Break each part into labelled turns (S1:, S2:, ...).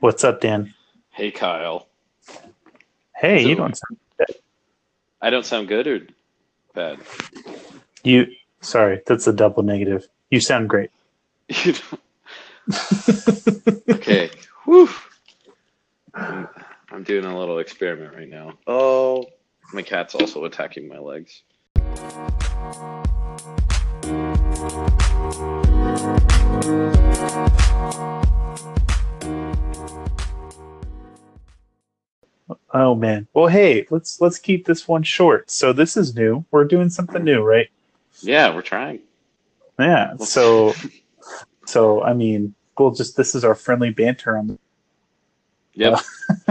S1: What's up, Dan?
S2: Hey, Kyle.
S1: Hey,
S2: So-
S1: you don't sound good.
S2: I don't sound good or bad?
S1: you. Sorry, that's a double negative. You sound great.
S2: You don't- okay. Whew. I'm, I'm doing a little experiment right now. Oh, my cat's also attacking my legs.
S1: Oh man. Well, hey, let's let's keep this one short. So this is new. We're doing something new, right?
S2: Yeah, we're trying.
S1: Yeah. So so I mean, we'll just this is our friendly banter on.
S2: Yep.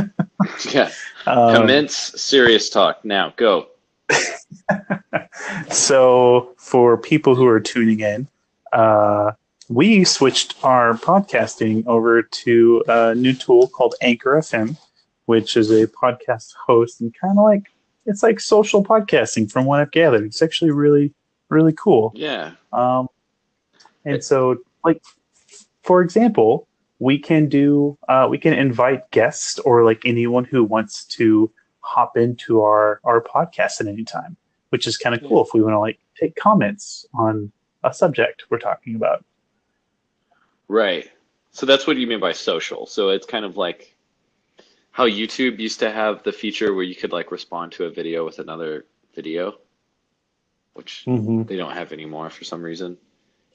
S2: yeah.
S1: Um,
S2: Commence serious talk now. Go.
S1: so for people who are tuning in, uh, we switched our podcasting over to a new tool called Anchor FM, which is a podcast host and kind of like it's like social podcasting from what I've gathered. It's actually really really cool.
S2: Yeah.
S1: Um, and so, like, for example, we can do uh, we can invite guests or like anyone who wants to hop into our our podcast at any time, which is kind of cool if we want to like take comments on a subject we're talking about.
S2: Right. So that's what you mean by social. So it's kind of like how YouTube used to have the feature where you could like respond to a video with another video, which
S1: Mm-hmm.
S2: they don't have anymore for some reason.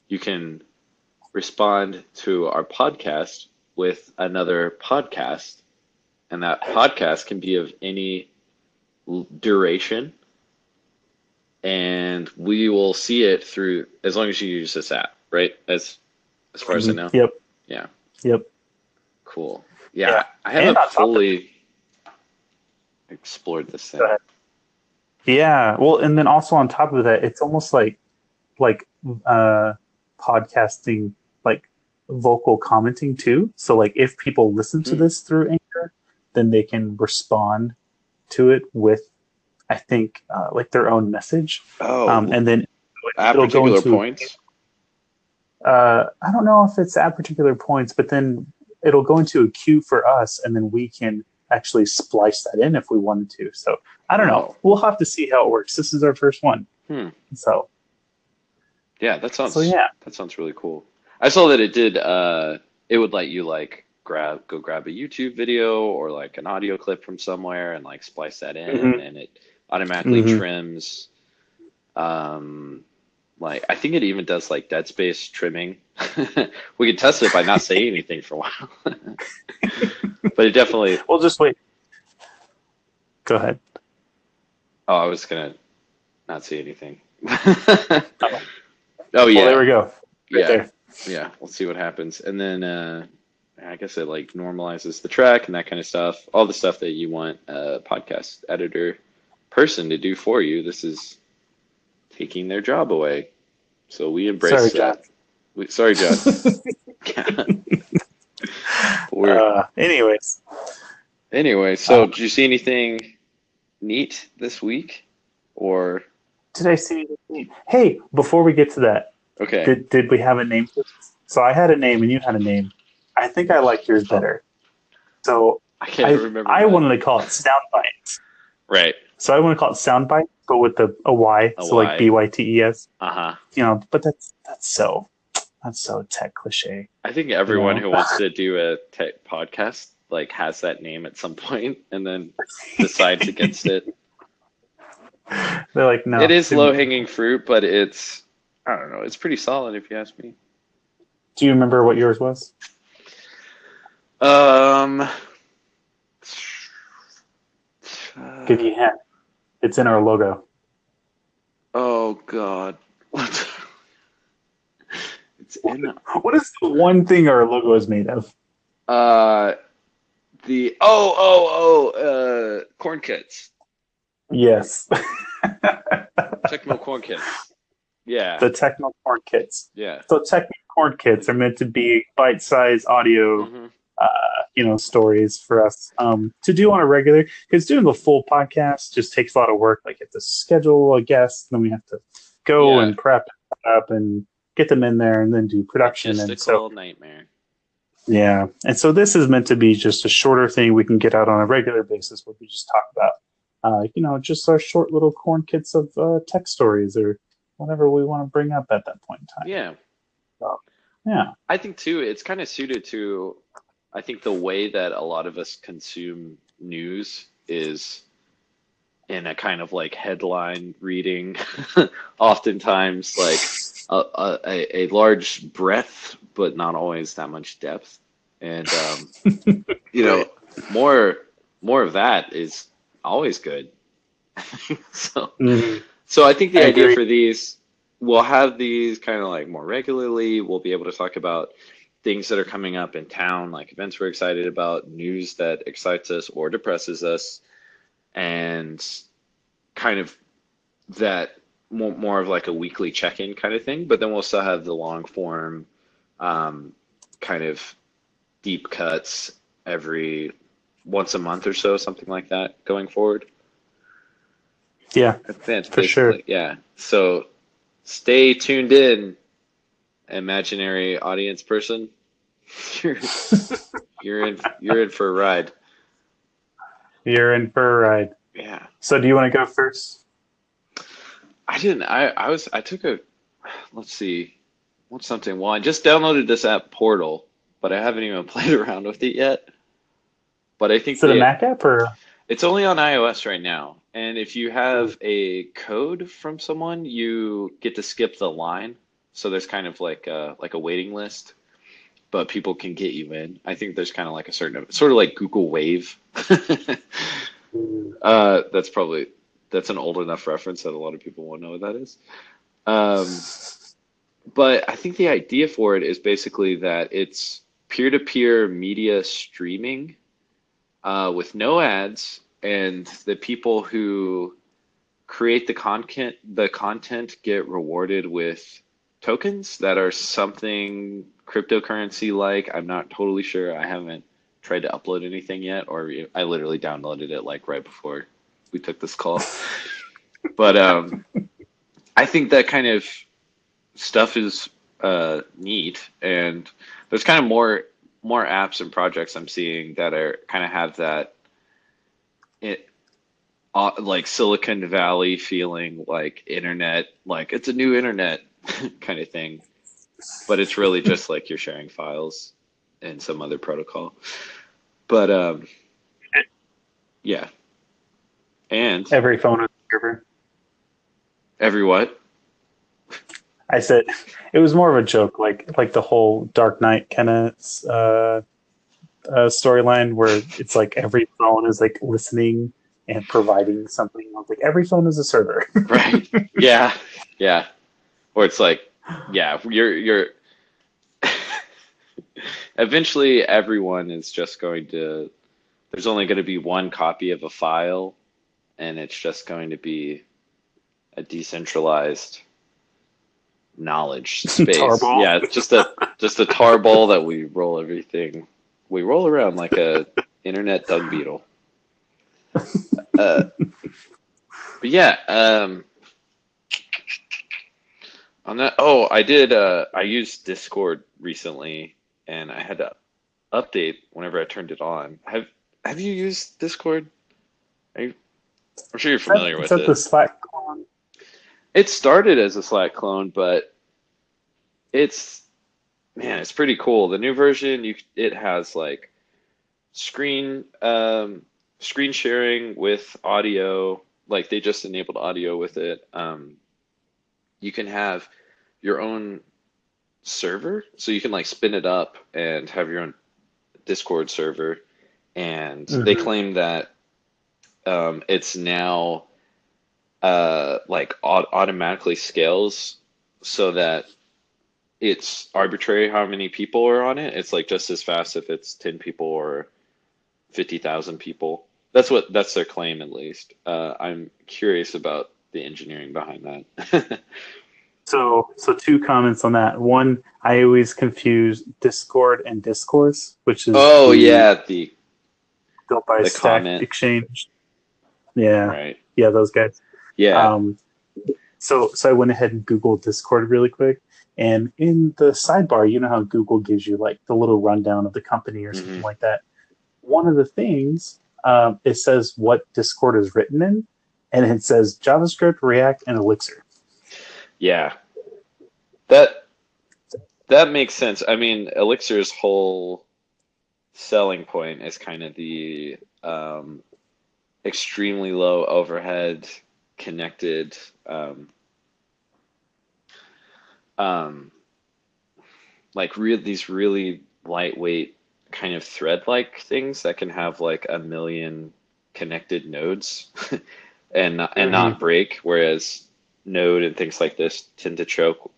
S2: You can respond to our podcast with another podcast, and that podcast can be of any duration, and we will see it through as long as you use this app, right? As as far as I know.
S1: Yep.
S2: Yeah.
S1: Yep.
S2: Cool. Yeah,
S1: Yeah.
S2: I haven't
S1: on top of-
S2: fully explored this thing.
S1: Yeah. Well, and then also on top of that, it's almost like like uh, podcasting, like vocal commenting too. So like if people listen to
S2: Hmm.
S1: this through Anchor, then they can respond to it with, I think, uh, like their own message,
S2: Oh,
S1: um, and then
S2: at
S1: it'll go into-
S2: points.
S1: uh, I don't know if it's at particular points, but then it'll go into a queue for us, and then we can actually splice that in if we wanted to. So I don't know. We'll have to see how it works. This is our first one.
S2: Hmm.
S1: So
S2: Yeah, that sounds
S1: so yeah.
S2: that sounds really cool. I saw that it did uh it would let you like grab go grab a YouTube video or like an audio clip from somewhere and like splice that in
S1: Mhm.
S2: and it automatically
S1: Mhm.
S2: trims um like I think it even does like dead space trimming. we could test it by not saying anything for a while. but it definitely
S1: We'll just wait. Go ahead.
S2: oh I was gonna not say anything.
S1: Oh.
S2: oh yeah.
S1: Well, there we go. Right
S2: yeah.
S1: there.
S2: yeah, we'll see what happens. And then uh, I guess it like normalizes the track and that kind of stuff. All the stuff that you want a podcast editor person to do for you. This is taking their job away. So we embrace
S1: Sorry,
S2: that.
S1: John.
S2: We, sorry, John. We're,
S1: Uh, anyways,
S2: anyway, so
S1: um,
S2: did you see anything neat this week? Or
S1: did I see? Hey, before we get to that,
S2: okay,
S1: did did we have a name? So I had a name and you had a name. I think I like yours better. So
S2: I can't
S1: I,
S2: remember.
S1: I
S2: that.
S1: wanted to call it Soundbite.
S2: Right.
S1: So I want to call it Soundbite, but with the a Y,
S2: A
S1: so like B Y T E S.
S2: Uh huh.
S1: You know, but that's that's so that's so tech cliche.
S2: I think everyone
S1: know?
S2: who wants to do a tech podcast like has that name at some point and then decides against it.
S1: They're like, no,
S2: it is low hanging fruit, but it's I don't know, it's pretty solid if you ask me.
S1: Do you remember what yours was?
S2: Um
S1: Give you a hint. It's in our logo.
S2: Oh god. What It's in
S1: What is the one thing our logo is made of?
S2: uh the oh oh oh uh corn kits.
S1: Yes,
S2: Tecmo corn kits. Yeah.
S1: the Techno Corn Kits.
S2: yeah.
S1: So Techno Corn Kits are meant to be bite-sized audio,
S2: Mhm.
S1: uh, you know, stories for us um, to do on a regular. Because doing the full podcast just takes a lot of work. Like, you have to schedule a guest, then we have to go
S2: Yeah.
S1: and prep up and get them in there, and then do production. And so
S2: nightmare.
S1: Yeah, and so this is meant to be just a shorter thing we can get out on a regular basis, where we just talk about, uh, you know, just our short little corn kits of uh, tech stories or whatever we want to bring up at that point in time.
S2: Yeah.
S1: Yeah.
S2: I think too, it's kind of suited to, I think the way that a lot of us consume news is in a kind of like headline reading, oftentimes like a, a, a large breadth, but not always that much depth. And, um, you know, more, more of that is always good. so,
S1: Mhm.
S2: so I think the
S1: I
S2: idea
S1: agree.
S2: for these, we'll have these kind of like more regularly. We'll be able to talk about things that are coming up in town, like events we're excited about, news that excites us or depresses us, and kind of that more, more of like a weekly check-in kind of thing. But then we'll still have the long form, um, kind of deep cuts every once a month or so, something like that going forward.
S1: Yeah.
S2: That's
S1: For sure.
S2: Yeah. So stay tuned in, imaginary audience person. You're, you're in you're in for a ride.
S1: You're in for a ride.
S2: Yeah.
S1: So do you want to go first?
S2: I didn't I, I was I took a let's see what's something well I just downloaded this app Portal, but I haven't even played around with it yet. But I think
S1: Is it a
S2: the-
S1: Mac app or?
S2: It's only on iOS right now. And if you have a code from someone, you get to skip the line. So there's kind of like a, like a waiting list, but people can get you in. I think there's kind of like a certain sort of like Google Wave. uh, that's probably that's an old enough reference that a lot of people won't know what that is. Um, but I think the idea for it is basically that it's peer-to-peer media streaming uh, with no ads, and the people who create the content the content get rewarded with tokens that are something cryptocurrency like. I'm not totally sure. I haven't tried to upload anything yet, or I literally downloaded it like right before we took this call. but um, I think that kind of stuff is uh, neat, and there's kind of more more apps and projects I'm seeing that are kind of have that it uh, like Silicon Valley feeling, like internet, like it's a new internet kind of thing, but it's really just like you're sharing files and some other protocol. But um, yeah, and
S1: Every phone is a server.
S2: every what?
S1: I said it was more of a joke, like like the whole Dark Knight kind of uh, uh, storyline where it's like every phone is like listening and providing something. Like every phone is a server.
S2: right yeah yeah or it's like yeah you're you're eventually everyone is just going to there's only going to be one copy of a file and it's just going to be a decentralized knowledge space
S1: Tarball.
S2: yeah it's just a just a tarball that we roll everything we roll around like a internet dung beetle uh, but yeah, um, on that. Oh, I did. Uh, I used Discord recently, and I had to update whenever I turned it on. Have Have you used Discord? Are you, I'm sure you're familiar with
S1: that
S2: it.
S1: the Slack clone?
S2: It started as a Slack clone, but it's man, it's pretty cool. The new version, you it has like screen um, screen sharing with audio. Like they just enabled audio with it. Um, you can have your own server, so you can like spin it up and have your own Discord server. And they
S1: Mhm.
S2: claim that um, it's now uh, like au- automatically scales so that it's arbitrary how many people are on it. It's like just as fast if it's 10 people or 50,000 people. That's what that's their claim at least. Uh, I'm curious about the engineering behind that.
S1: So, so two comments on that. One, I always confuse Discord and Discourse, which is
S2: oh
S1: the-
S2: yeah, the
S1: built by
S2: the
S1: Stack
S2: comment.
S1: Exchange. Yeah,
S2: right.
S1: yeah, those guys.
S2: Yeah.
S1: Um, so, so I went ahead and Googled Discord really quick, And in the sidebar, you know how Google gives you like the little rundown of the company or something
S2: Mhm.
S1: like that. One of the things um, it says what Discord is written in, and it says JavaScript, React, and Elixir.
S2: Yeah. That that makes sense. I mean, Elixir's whole selling point is kind of the um, extremely low overhead connected um, um, like real these really lightweight kind of thread-like things that can have like a million connected nodes and not, and not break, whereas Node and things like this tend to choke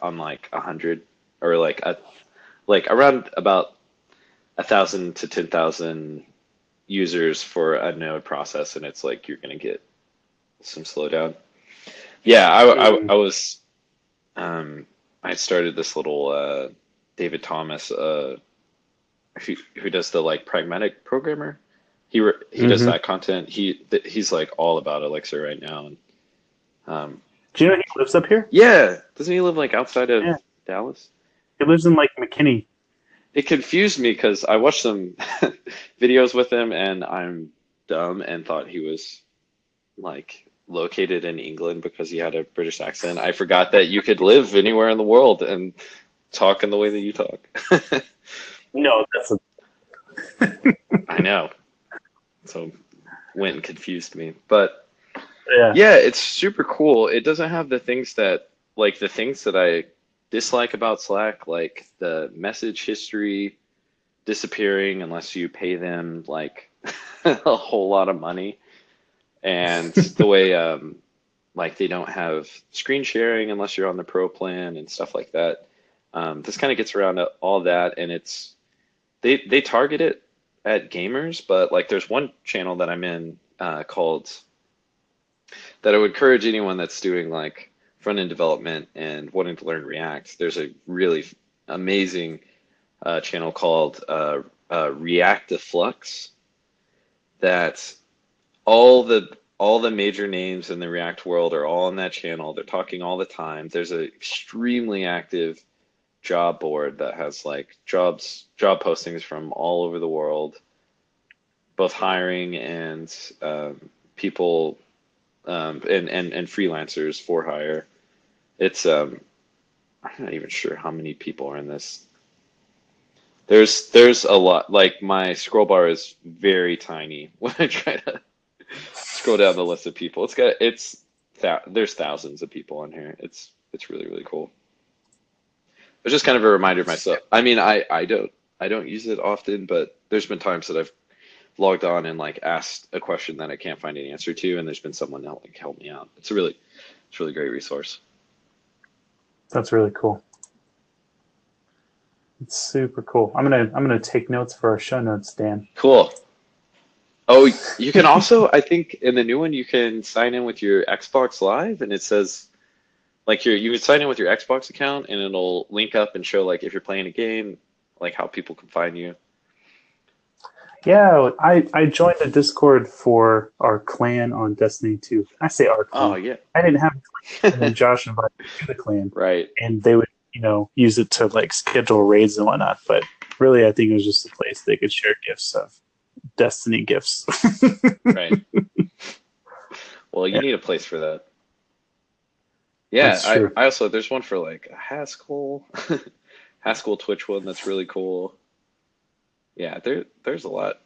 S2: on like a hundred or like a like around about a thousand to ten thousand users for a node process, and it's like you're gonna get some slowdown. Yeah, I, I. I was um, I started this little uh, David Thomas uh, who who does the like pragmatic programmer. He re- he does
S1: Mhm.
S2: that content. He th- he's like all about Elixir right now, and um,
S1: Do you know he lives up here?
S2: yeah, doesn't he live like outside of
S1: Yeah.
S2: Dallas?
S1: He lives in like McKinney.
S2: It confused me because I watched some videos with him and I'm dumb and thought he was like located in England because he had a British accent. I forgot that you could live anywhere in the world and talk in the way that you talk.
S1: No, that's a,
S2: I know. So went and confused me. But
S1: yeah.
S2: yeah, it's super cool. It doesn't have the things that like the things that I dislike about Slack, like the message history disappearing unless you pay them like a whole lot of money, and the way um, like they don't have screen sharing unless you're on the pro plan and stuff like that. Um, this kind of gets around all that, and it's they they target it at gamers, but like there's one channel that I'm in uh, called that I would encourage anyone that's doing like front end development and wanting to learn React. There's a really amazing uh, channel called uh, uh, Reactiflux that all the all the major names in the React world are all in that channel. They're talking all the time. There's an extremely active job board that has like jobs job postings from all over the world, both hiring and um, people um, and, and and freelancers for hire. It's um, I'm not even sure how many people are in this. There's there's a lot. Like my scroll bar is very tiny when I try to scroll down the list of people. It's got it's thou- there's thousands of people on here. It's it's really really cool. It's just kind of a reminder of myself. I mean, I I don't I don't use it often, but there's been times that I've logged on and like asked a question that I can't find an answer to, and there's been someone that like help me out. It's a really it's a really great resource.
S1: That's really cool. It's super cool. I'm gonna I'm gonna take notes for our show notes, Dan.
S2: Cool. Oh, you can also, I think, in the new one, you can sign in with your Xbox Live, and it says, like, your you can sign in with your Xbox account, and it'll link up and show, like, if you're playing a game, like how people can find you.
S1: Yeah, I, I joined a Discord for our clan on Destiny 2. I say our clan.
S2: Oh yeah,
S1: I didn't have a clan, and then Josh invited me to the clan,
S2: right.
S1: and they would, you know, use it to like schedule raids and whatnot. But really, I think it was just a place they could share gifts of Destiny gifts.
S2: Right. well, you
S1: Yeah.
S2: need a place for that. Yeah, I. I also there's one for like Haskell, Haskell Twitch one that's really cool. Yeah, there there's a lot.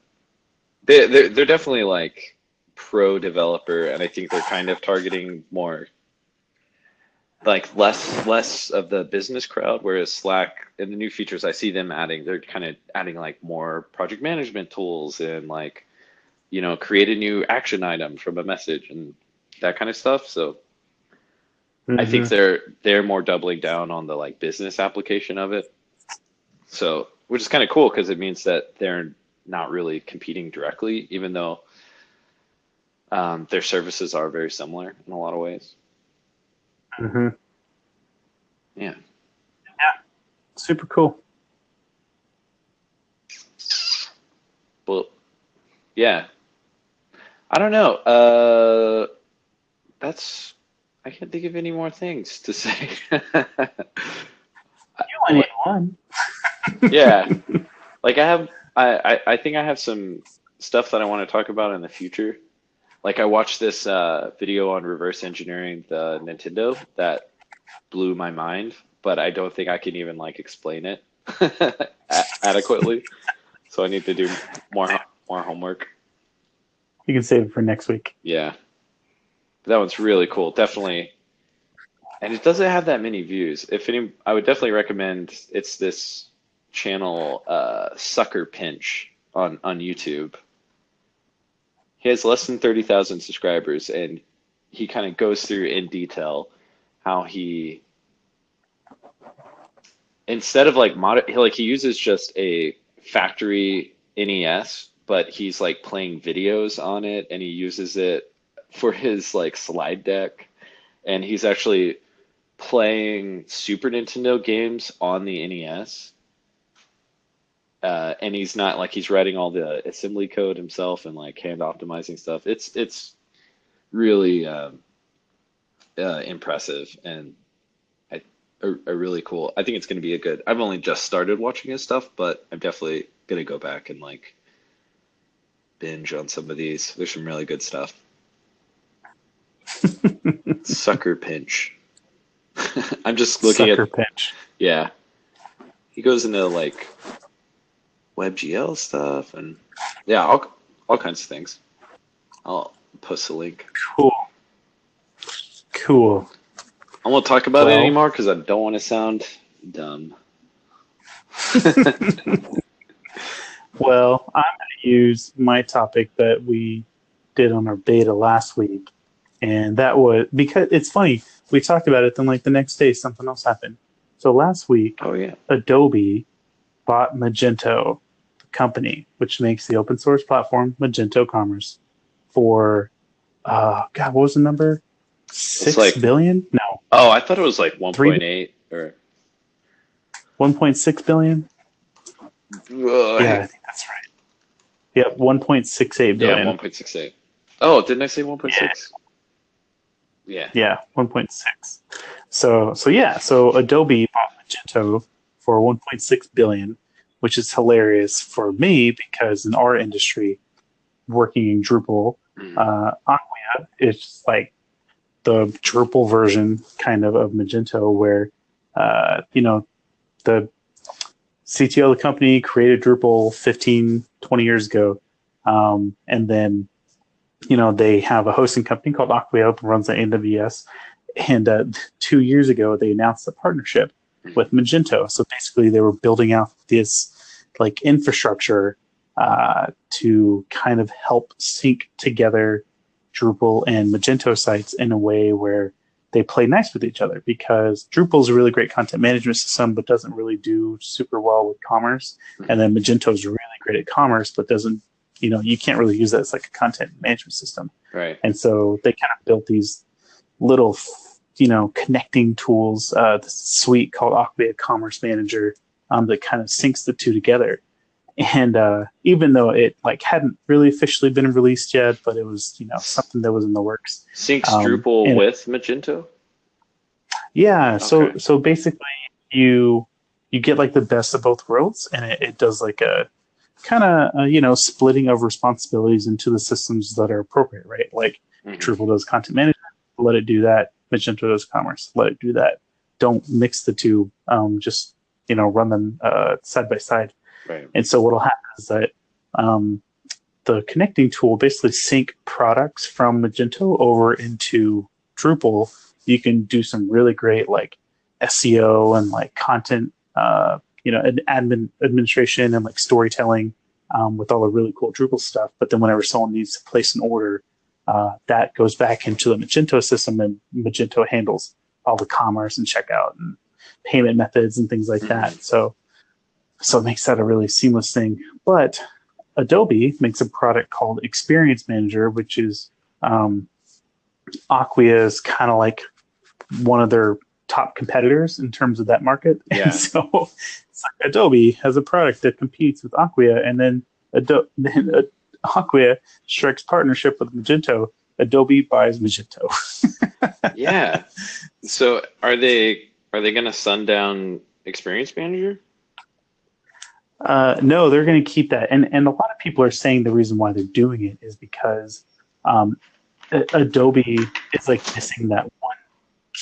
S2: They they're, they're definitely like pro developer, and I think they're kind of targeting more like less less of the business crowd, whereas Slack in the new features I see them adding, they're kind of adding like more project management tools and like you know, create a new action item from a message and that kind of stuff. So I think
S1: Mhm.
S2: they're they're more doubling down on the like business application of it. So which is kind of cool because it means that they're not really competing directly, even though um, their services are very similar in a lot of ways.
S1: Mhm.
S2: Yeah.
S1: super cool.
S2: Well, yeah. I don't know. Uh, that's I can't think of any more things to say.
S1: You only need one.
S2: yeah, like I have, I, I, I think I have some stuff that I want to talk about in the future. Like I watched this uh, video on reverse engineering the Nintendo that blew my mind, but I don't think I can even like explain it adequately. so I need to do more more homework.
S1: You can save it for next week.
S2: Yeah, that one's really cool. Definitely, and it doesn't have that many views. If any, I would definitely recommend. It's this channel, uh, suckerpinch on on YouTube. He has less than thirty thousand subscribers, and he kind of goes through in detail how he instead of like mod like he uses just a factory NES, but he's like playing videos on it and he uses it for his like slide deck and he's actually playing Super Nintendo games on the NES. Uh, and he's not like he's writing all the assembly code himself and like hand optimizing stuff. It's it's really um, uh, impressive and I, a, a really cool. I think it's going to be a good. I've only just started watching his stuff, but I'm definitely going to go back and like binge on some of these. There's some really good stuff. suckerpinch. I'm just looking
S1: Sucker
S2: at
S1: pinch.
S2: yeah. He goes into like WebGL stuff and yeah, all all kinds of things. I'll post a link.
S1: Cool. Cool.
S2: I won't talk about it anymore because I don't want to sound dumb.
S1: Well, I'm going to use my topic that we did on our beta last week. And that was because it's funny. We talked about it, then, like, the next day, something else happened. So last week,
S2: Oh yeah.
S1: Adobe bought Magento, the company which makes the open source platform Magento Commerce, for, uh, God, what was the number? Six
S2: like-
S1: billion? No,
S2: Oh, I thought it was like 1.8 or
S1: 1.6 billion?
S2: Ugh,
S1: Yeah, I think that's right. Yep, 1.68
S2: yeah,
S1: billion.
S2: 1.68. Oh, didn't I say 1.6? Yeah.
S1: Yeah, 1.6. So so yeah, so Adobe bought Magento for 1.6 billion, which is hilarious for me because in our industry, working in Drupal,
S2: Mm.
S1: uh, Acquia is like the Drupal version kind of of Magento, where uh, you know the CTO of the company created Drupal 15, 20 years ago, um, and then you know they have a hosting company called Acquia who runs on AWS, and uh, two years ago they announced a partnership with Magento. So basically, they were building out this like infrastructure uh, to kind of help sync together Drupal and Magento sites in a way where they play nice with each other because Drupal is a really great content management system, but doesn't really do super well with commerce. And then Magento is really great at commerce, but doesn't, you know, you can't really use that as like a content management system.
S2: Right.
S1: And so they kind of built these little, you know, connecting tools, uh, this suite called Acquia Commerce Manager um, that kind of syncs the two together. And uh, even though it like hadn't really officially been released yet, but it was you know something that was in the works.
S2: Syncs
S1: Um,
S2: Drupal with Magento?
S1: Yeah. So so basically you you get like the best of both worlds, and it, it does like a kind of uh, you know splitting of responsibilities into the systems that are appropriate, right? Like
S2: Mhm.
S1: Drupal does content management, let it do that. Magento does commerce, let it do that. Don't mix the two. Um, just you know, run them uh, side by side.
S2: Right.
S1: And so what'll happen is that um, the connecting tool basically sync products from Magento over into Drupal. You can do some really great like SEO and like content, uh, you know, ad- admin administration and like storytelling um, with all the really cool Drupal stuff. But then whenever someone needs to place an order, uh, that goes back into the Magento system, and Magento handles all the commerce and checkout and payment methods and things like that. So, so it makes that a really seamless thing. But Adobe makes a product called Experience Manager, which is um, Acquia's kind of like one of their top competitors in terms of that market.
S2: Yeah.
S1: And so like Adobe has a product that competes with Acquia, and then Ado- then uh, Acquia strikes partnership with Magento. Adobe buys Magento.
S2: yeah. So are they are they gonna sundown Experience Manager?
S1: Uh, no, they're going to keep that, and and a lot of people are saying the reason why they're doing it is because um, Adobe is like missing that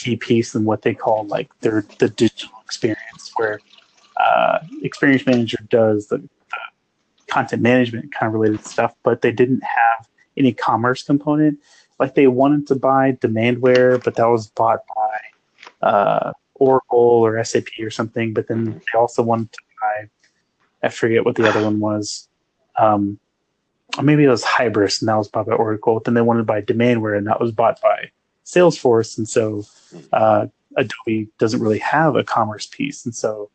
S1: key piece in what they call like their the digital experience, where uh, Experience Manager does the, the content management kind of related stuff, but they didn't have any commerce component. Like they wanted to buy Demandware, but that was bought by uh, Oracle or SAP or something. But then they also wanted to buy I forget what the other one was. Um, maybe it was Hybris, and that was bought by Oracle. Then they wanted to buy Demandware, and that was bought by Salesforce. And so uh, Adobe doesn't really have a commerce piece. And so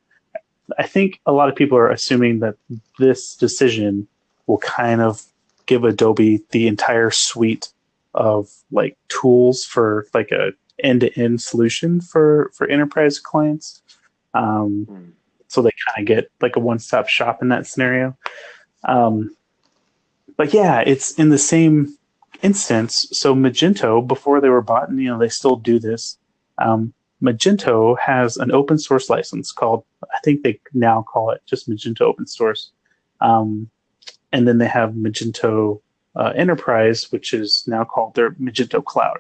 S1: I think a lot of people are assuming that this decision will kind of give Adobe the entire suite of like tools for like a end-to-end solution for for enterprise clients. Um, mm so they kind of get like a one-stop shop in that scenario. Um, but yeah, it's in the same instance. So Magento, before they were bought, and you know they still do this. Um, Magento has an open source license called, I think they now call it just Magento Open Source. Um, and then they have Magento uh, Enterprise, which is now called their Magento Cloud.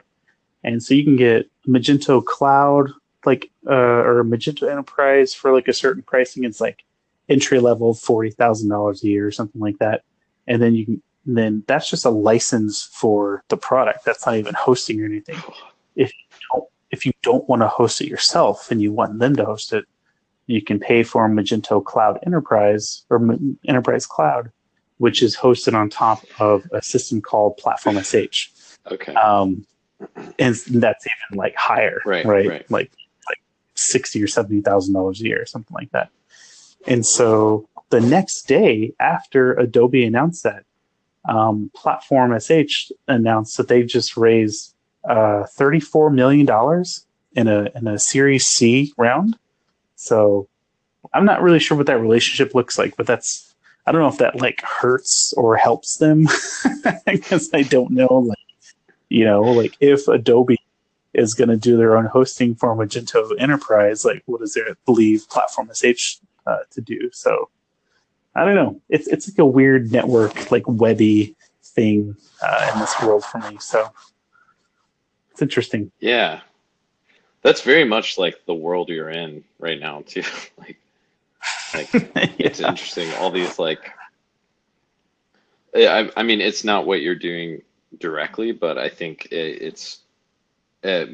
S1: And so you can get Magento Cloud like uh, or Magento Enterprise for like a certain pricing. It's like entry level forty thousand dollars a year or something like that, and then you can then that's just a license for the product. That's not even hosting or anything. If you don't, if you don't want to host it yourself and you want them to host it, you can pay for Magento Cloud Enterprise or M- Enterprise Cloud, which is hosted on top of a system called Platform SH.
S2: Okay.
S1: Um, and that's even like higher,
S2: right?
S1: Right.
S2: right.
S1: Like sixty or seventy thousand dollars a year, or something like that. And so the next day after Adobe announced that, um, Platform SH announced that they just raised uh, thirty-four million dollars in a in a Series C round. So I'm not really sure what that relationship looks like, but that's I don't know if that like hurts or helps them because I don't know. Like you know, like if Adobe is going to do their own hosting for Magento Enterprise, like what does it believe Platform SH uh, to do? So I don't know. It's it's like a weird network, like webby thing uh, in this world for me. So it's interesting.
S2: Yeah, that's very much like the world you're in right now too. like, like yeah. it's interesting. All these like, I I mean, it's not what you're doing directly, but I think it, it's uh,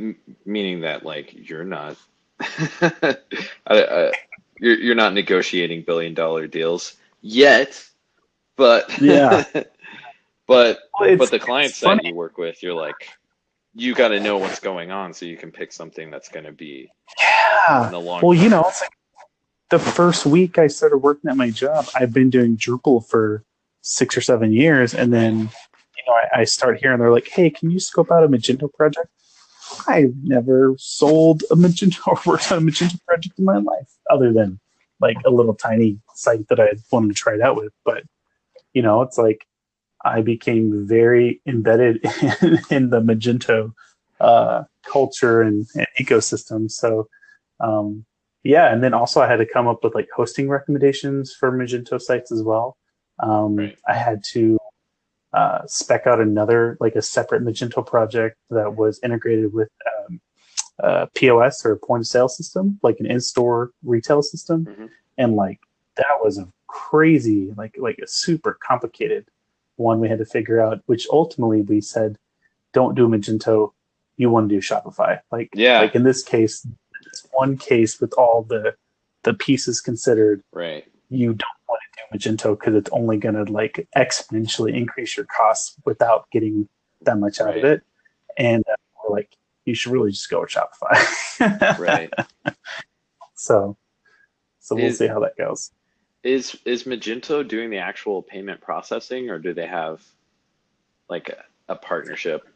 S2: meaning that like you're not I, I, you're you're not negotiating billion dollar deals yet, but
S1: yeah,
S2: but well, but the clients that you work with, you're like you got to know what's going on so you can pick something that's going to be
S1: yeah.
S2: In the long
S1: well,
S2: term.
S1: you know, it's like the first week I started working at my job, I've been doing Drupal for six or seven years, and then you know I, I start hearing they're like, "Hey, can you scope out a Magento project?" I've never sold a Magento or worked on a Magento project in my life, other than like a little tiny site that I wanted to try it out with. But you know, it's like I became very embedded in, in the Magento uh, culture and, and, ecosystem. So um, yeah, and then also I had to come up with like hosting recommendations for Magento sites as well. Um,
S2: right.
S1: I had to uh, spec out another like a separate Magento project that was integrated with um, uh, POS or a point of sale system, like an in-store retail system,
S2: mm-hmm.
S1: and like that was a crazy, like like a super complicated one we had to figure out. Which ultimately we said, don't do Magento, you want to do Shopify. Like
S2: yeah,
S1: like in this case, this one case with all the the pieces considered,
S2: right?
S1: You don't want to do Magento because it's only going to like exponentially increase your costs without getting that much out
S2: right.
S1: of it. And uh, we're like, you should really just go with Shopify.
S2: right.
S1: So, so we'll
S2: Is-
S1: see how that goes.
S2: Is is Magento doing the actual payment processing, or do they have like a, a partnership?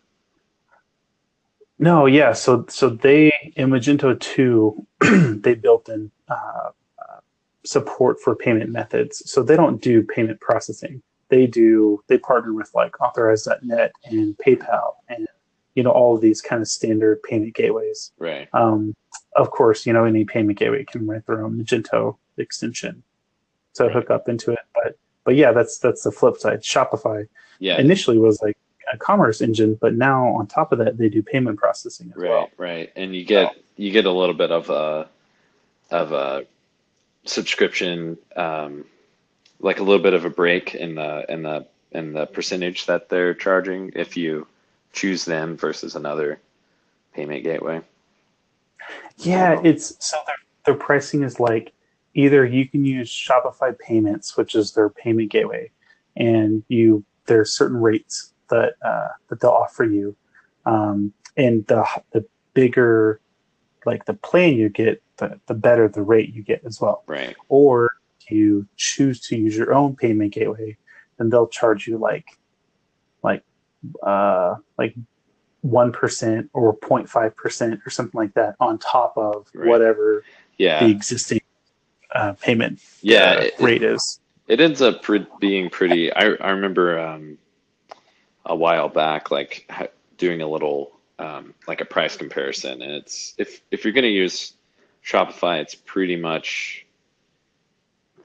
S1: No, yeah. So, so they in Magento two, they built in uh, uh, support for payment methods. So they don't do payment processing. They do. They partner with like Authorize.net and PayPal and you know all of these kind of standard payment gateways.
S2: Right.
S1: Um, of course, you know, any payment gateway can write their own Magento extension to
S2: Right.
S1: hook up into it. But but yeah, that's that's the flip side. Shopify
S2: Yeah.
S1: initially was like a commerce engine, but now on top of that, they do payment processing as
S2: Right,
S1: well.
S2: right, and you get you get a little bit of a of a subscription, um, like a little bit of a break in the in the in the percentage that they're charging if you choose them versus another payment gateway.
S1: Yeah, it's so their their pricing is like either you can use Shopify Payments, which is their payment gateway, and you there are certain rates that uh, that they'll offer you, um, and the the bigger like the plan you get, the the better the rate you get as well.
S2: Right.
S1: Or you choose to use your own payment gateway, then they'll charge you like like uh like one percent or 0.5 percent or something like that on top of
S2: Right.
S1: whatever
S2: Yeah.
S1: the existing uh, payment
S2: Yeah.
S1: uh,
S2: it-
S1: rate is.
S2: It ends up pre- being pretty. I I remember um, a while back, like doing a little um, like a price comparison, and it's if if you're going to use Shopify, it's pretty much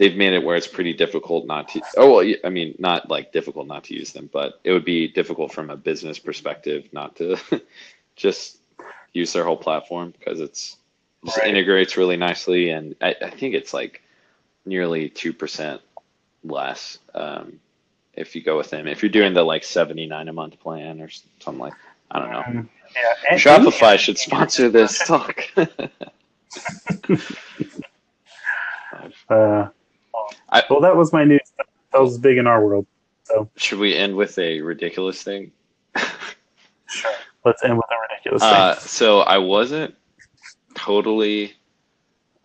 S2: they've made it where it's pretty difficult not to. Oh well, I mean, not like difficult not to use them, but it would be difficult from a business perspective not to just use their whole platform because it's just
S1: Right.
S2: integrates really nicely, and I, I think it's like nearly two percent less um, if you go with them. If you're doing the like 79 a month plan or something like, I don't know.
S1: Um, yeah,
S2: Shopify should sponsor this talk.
S1: Uh,
S2: I-
S1: well, that was my news. That was big in our world.
S2: should we end with a ridiculous thing?
S1: Sure. Let's end with a ridiculous
S2: Uh,
S1: thing.
S2: so I wasn't totally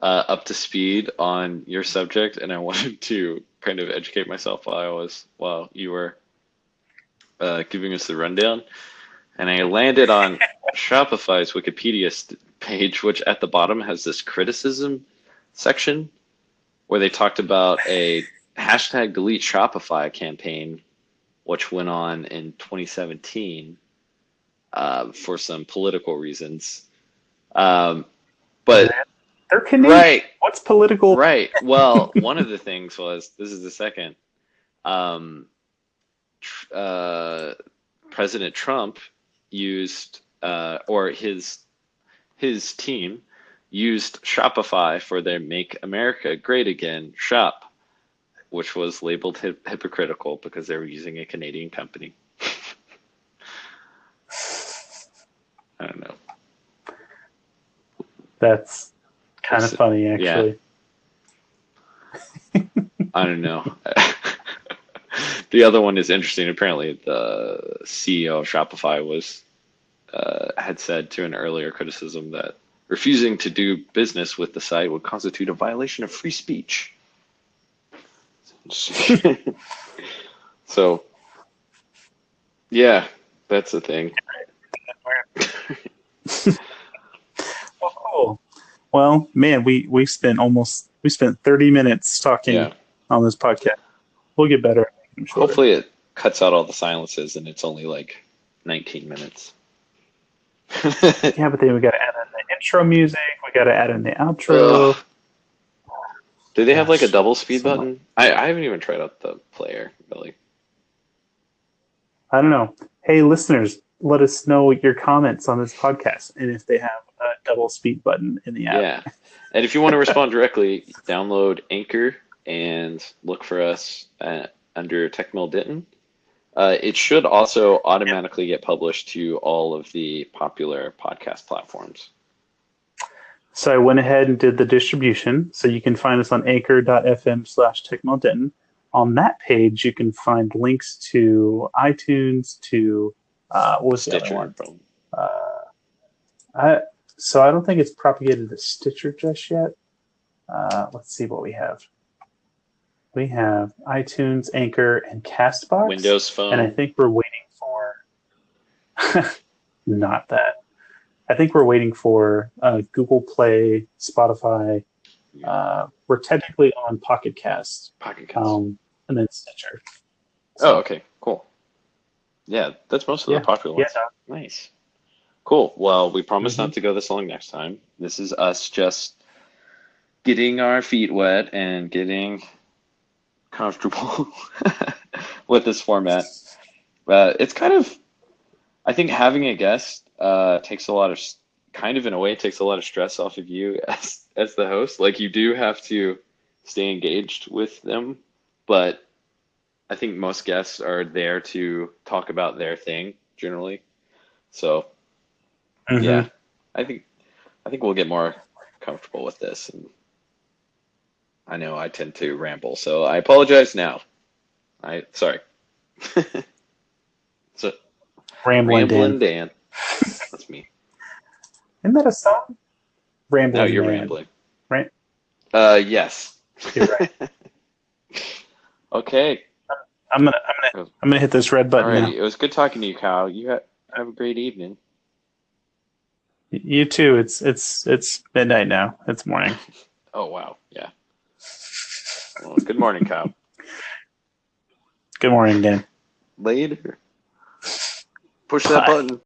S2: uh, up to speed on your subject, and I wanted to kind of educate myself while I was while you were uh, giving us the rundown. And I landed on Shopify's Wikipedia st- page, which at the bottom has this criticism section where they talked about a hashtag delete Shopify campaign, which went on in 2017 uh, for some political reasons. Um, but
S1: They're Canadian.
S2: right,
S1: What's political?
S2: right. Well, one of the things was this is the second. Um, tr- uh, President Trump used, uh, or his his team used Shopify for their "Make America Great Again" shop, which was labeled hip- hypocritical because they were using a Canadian company. I don't know.
S1: That's kind of funny, actually.
S2: I don't know. the other one is interesting. Apparently, the CEO of Shopify was uh, had said to an earlier criticism that refusing to do business with the site would constitute a violation of free speech. so, yeah, that's the thing.
S1: Well, cool. Well, man, we we spent almost we spent thirty minutes talking
S2: Yeah.
S1: on this podcast. We'll get better.
S2: Hopefully, it cuts out all the silences and it's only like 19 minutes.
S1: Yeah, but then we got to add in the intro music. We got to add in the outro.
S2: Ugh. Do they have like a double speed
S1: so
S2: button? I, I haven't even tried out the player, really.
S1: I don't know. Hey, listeners, let us know your comments on this podcast and if they have a double speed button in the app.
S2: Yeah. And if you want to respond directly, download Anchor and look for us uh under TechMill Denton. Uh, it should also automatically get published to all of the popular podcast platforms.
S1: So I went ahead and did the distribution. So you can find us on anchor.fm slash technodenton. On that page, you can find links to iTunes, to uh, what was the other
S2: Stitcher.
S1: one? Uh, I, so I don't think it's propagated to Stitcher just yet. Uh, let's see what we have. We have iTunes, Anchor, and Castbox.
S2: Windows Phone.
S1: and I think we're waiting for not that. I think we're waiting for uh, Google Play, Spotify. Uh, we're technically on Pocket Cast,
S2: Pocket Cast.
S1: um, and then Stitcher.
S2: oh, okay. Cool. Yeah, that's most of
S1: Yeah,
S2: the popular
S1: Yeah,
S2: ones. Nice. Cool. Well, we promise
S1: Mm-hmm.
S2: not to go this long next time. This is us just getting our feet wet and getting comfortable with this format. Uh, it's kind of, I think having a guest uh, takes a lot of, kind of in a way, takes a lot of stress off of you as as the host. Like you do have to stay engaged with them, but I think most guests are there to talk about their thing generally. So
S1: Mhm.
S2: yeah, I think I think we'll get more comfortable with this. And I know I tend to ramble, so I apologize now. I sorry. so
S1: Rambling
S2: rambling
S1: Dan.
S2: Dan. That's me.
S1: Isn't that a song? Rambling.
S2: No, you're
S1: Dan.
S2: rambling.
S1: Right?
S2: Uh, yes.
S1: You're right.
S2: okay.
S1: I'm gonna, I'm gonna, I'm gonna hit this red button now.
S2: It was good talking to you, Kyle. You ha- have a great evening.
S1: You too. It's, it's, it's midnight now. It's morning.
S2: Oh wow. Yeah. Well, good morning, Kyle.
S1: Good morning, Dan.
S2: Later. Push that
S1: Bye.
S2: button.